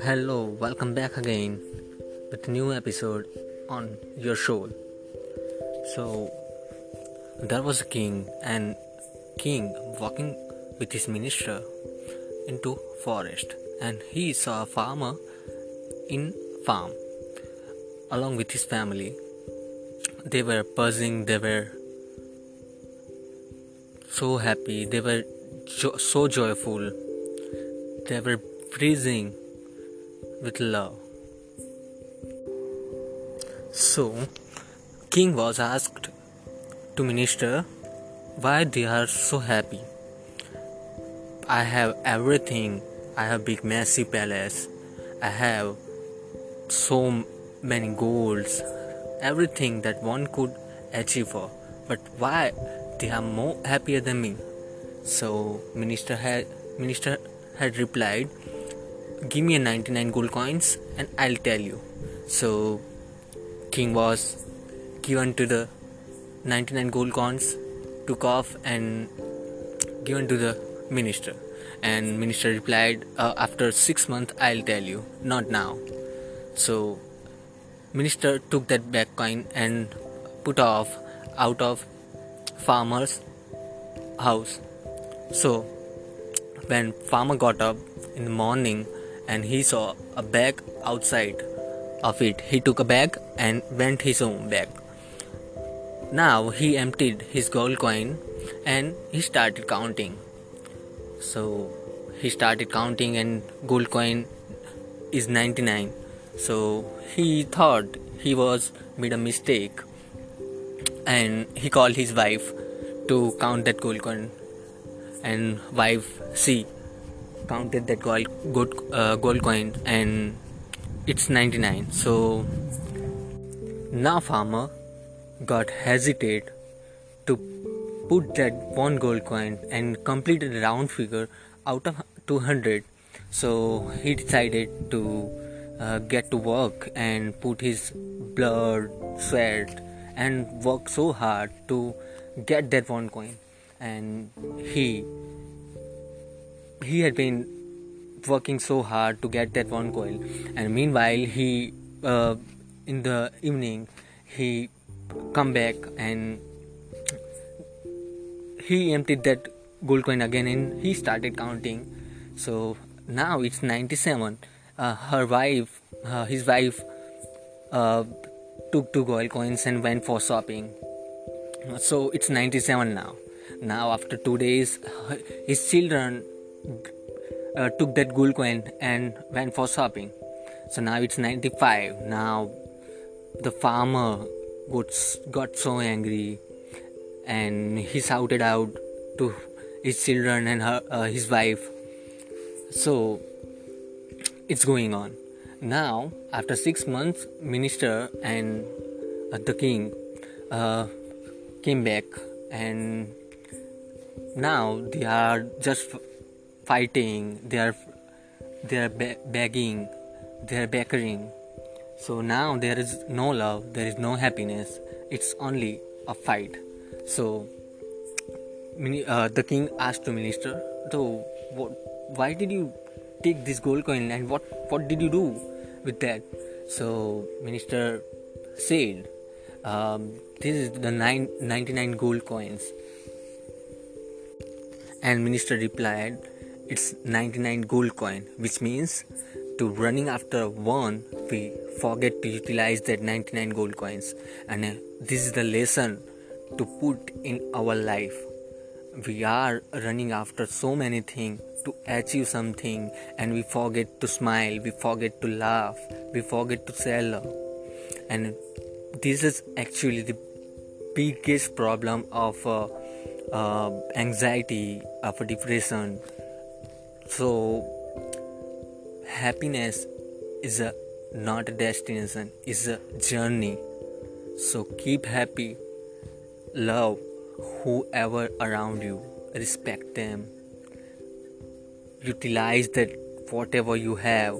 Hello, welcome back again with a new episode on your show. So, there was a king and king walking with his minister into forest and he saw a farmer in farm along with his family they were buzzing they were so happy. They were jo- so joyful. They were freezing with love. So king was asked to minister why they are so happy? I have everything. I have big massive palace. I have so many goals everything that one could achieve for. But why they are more happier than me. So minister had minister had replied give me a 99 gold coins and i'll tell you. So king was given to the 99 gold coins took off and given to the minister. And minister replied uh, after 6 months i'll tell you not now. So minister took that back coin and put off out of farmer's house. So when farmer got up in the morning and he saw a bag outside of it he took a bag and went his own bag. Now he emptied his gold coin and he started counting. So he started counting and gold coin is 99 so he thought he was made a mistake and he called his wife to count that gold coin and wife see counted that gold gold, uh, gold coin and it's 99 so now farmer got hesitate to put that one gold coin and completed a round figure out of 200 so he decided to uh, get to work and put his blood, sweat, and worked so hard to get that one coin. And he he had been working so hard to get that one coin. And meanwhile, he uh, in the evening he come back and he emptied that gold coin again and he started counting so now it's 97 uh, her wife, uh, his wife, uh, took two gold coins and went for shopping. So it's 97 now. Now after two days, his children uh, took that gold coin and went for shopping. So now it's 95. Now the farmer got got so angry, and he shouted out to his children and her, uh, his wife. So it's going on. Now, after six months, minister and uh, the king uh, came back, and now they are just fighting. They are they are be- begging. They are bickering. So now there is no love. There is no happiness. It's only a fight. So uh, the king asked the minister, "So, why did you take this gold coin and what what did you do with that? So minister said um, this is the nine, 99 gold coins. And minister replied it's 99 gold coin which means to running after one we forget to utilize that 99 gold coins. And uh, this is the lesson to put in our life. We are running after so many things to achieve something and we forget to smile we forget to laugh we forget to love and this is actually the biggest problem of uh, uh, anxiety of depression. So happiness is a not a destination is a journey. So keep happy love whoever around you respect them utilize that whatever you have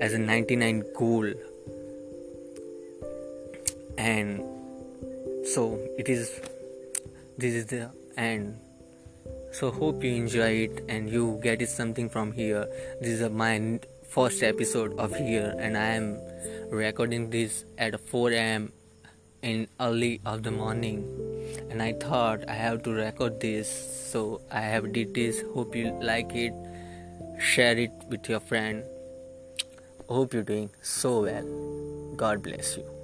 as a 99 goal. And so it is this is the end. So hope you enjoy it and you get it something from here. This is my first episode of here and i am recording this at 4 am in early of the morning. And i thought i have to record this so i have did this. Hope you like it share it with your friend. Hope you're doing so well. God bless you